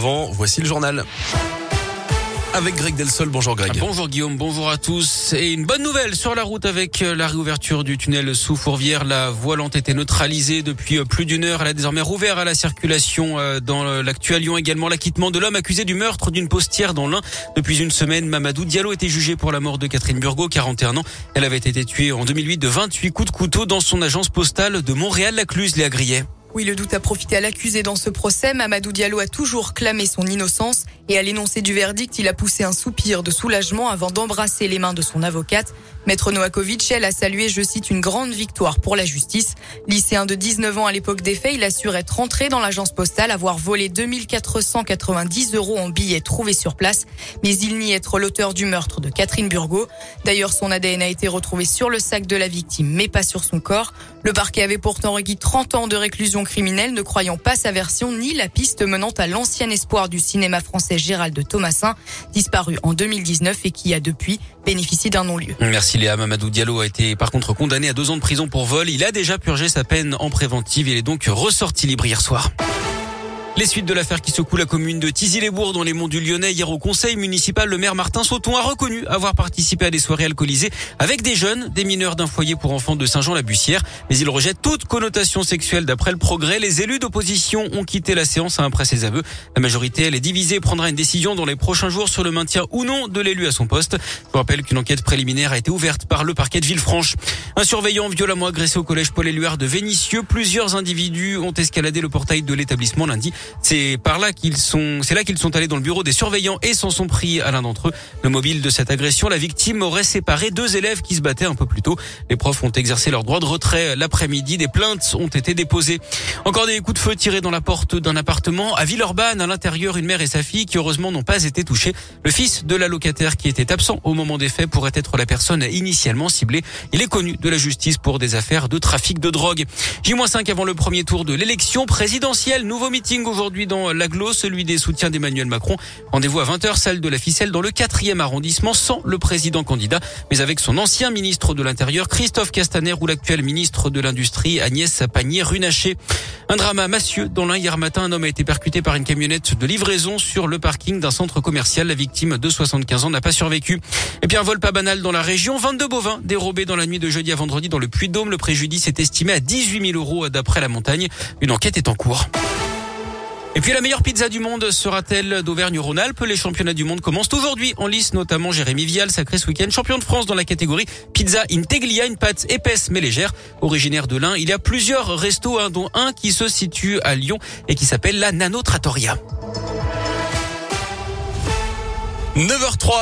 voici le journal. Avec Greg Delsol. Bonjour Greg. Bonjour Guillaume, bonjour à tous. Et une bonne nouvelle sur la route avec euh, la réouverture du tunnel sous Fourvière. La voie lente était neutralisée depuis euh, plus d'une heure. Elle a désormais rouvert à la circulation euh, dans l'actuel Lyon. Également l'acquittement de l'homme accusé du meurtre d'une postière dans l'Ain. Depuis une semaine, Mamadou Diallo était jugé pour la mort de Catherine Burgot, 41 ans. Elle avait été tuée en 2008 de 28 coups de couteau dans son agence postale de Montréal-Lacluse, Léa Grillet. Oui, le doute a profité à l'accusé dans ce procès. Mamadou Diallo a toujours clamé son innocence et à l'énoncé du verdict, il a poussé un soupir de soulagement avant d'embrasser les mains de son avocate. Maître Noakovic, elle a salué, je cite, une grande victoire pour la justice. Lycéen de 19 ans à l'époque des faits, il assure être rentré dans l'agence postale, avoir volé 2490 euros en billets trouvés sur place, mais il nie être l'auteur du meurtre de Catherine Burgot. D'ailleurs, son ADN a été retrouvé sur le sac de la victime, mais pas sur son corps. Le parquet avait pourtant requis 30 ans de réclusion criminelle, ne croyant pas sa version ni la piste menant à l'ancien espoir du cinéma français Gérald Thomasin, disparu en 2019 et qui a depuis bénéficié d'un non-lieu. Merci. Léa Mamadou Diallo a été par contre condamné à deux ans de prison pour vol. Il a déjà purgé sa peine en préventive. Il est donc ressorti libre hier soir. Les suites de l'affaire qui secoue la commune de Tizy-les-Bourgs dans les monts du Lyonnais. Hier au conseil municipal, le maire Martin Sauton a reconnu avoir participé à des soirées alcoolisées avec des jeunes, des mineurs d'un foyer pour enfants de Saint-Jean-la-Bussière. Mais il rejette toute connotation sexuelle d'après le progrès. Les élus d'opposition ont quitté la séance après ses aveux. La majorité, elle est divisée et prendra une décision dans les prochains jours sur le maintien ou non de l'élu à son poste. Je vous rappelle qu'une enquête préliminaire a été ouverte par le parquet de Villefranche. Un surveillant violemment agressé au collège Paul-Éluard de Vénissieux. Plusieurs individus ont escaladé le portail de l'établissement lundi. C'est par là qu'ils sont, c'est là qu'ils sont allés dans le bureau des surveillants et s'en sont pris à l'un d'entre eux. Le mobile de cette agression, la victime aurait séparé deux élèves qui se battaient un peu plus tôt. Les profs ont exercé leur droit de retrait l'après-midi. Des plaintes ont été déposées. Encore des coups de feu tirés dans la porte d'un appartement à Villeurbanne. À l'intérieur, une mère et sa fille qui heureusement n'ont pas été touchées. Le fils de la locataire qui était absent au moment des faits pourrait être la personne initialement ciblée. Il est connu de la justice pour des affaires de trafic de drogue. J-5 avant le premier tour de l'élection présidentielle. Nouveau meeting aujourd'hui dans l'aglo, celui des soutiens d'Emmanuel Macron. Rendez-vous à 20h, salle de la ficelle dans le 4e arrondissement sans le président candidat, mais avec son ancien ministre de l'Intérieur, Christophe Castaner, ou l'actuel ministre de l'Industrie, Agnès Pannier-Runacher. Un drama massieux dans l'un hier matin. Un homme a été percuté par une camionnette de livraison sur le parking d'un centre commercial. La victime de 75 ans n'a pas survécu. Et puis un vol pas banal dans la région. 22 bovins dérobés dans la nuit de jeudi vendredi dans le Puy-de-Dôme. Le préjudice est estimé à 18 000 euros d'après la montagne. Une enquête est en cours. Et puis la meilleure pizza du monde sera-t-elle d'Auvergne-Rhône-Alpes? Les championnats du monde commencent aujourd'hui en lice, notamment Jérémy Vial, sacré ce week-end, champion de France dans la catégorie pizza integlia, une pâte épaisse mais légère. Originaire de l'Ain, il y a plusieurs restos, hein, dont un qui se situe à Lyon et qui s'appelle la Nano Trattoria. 9h03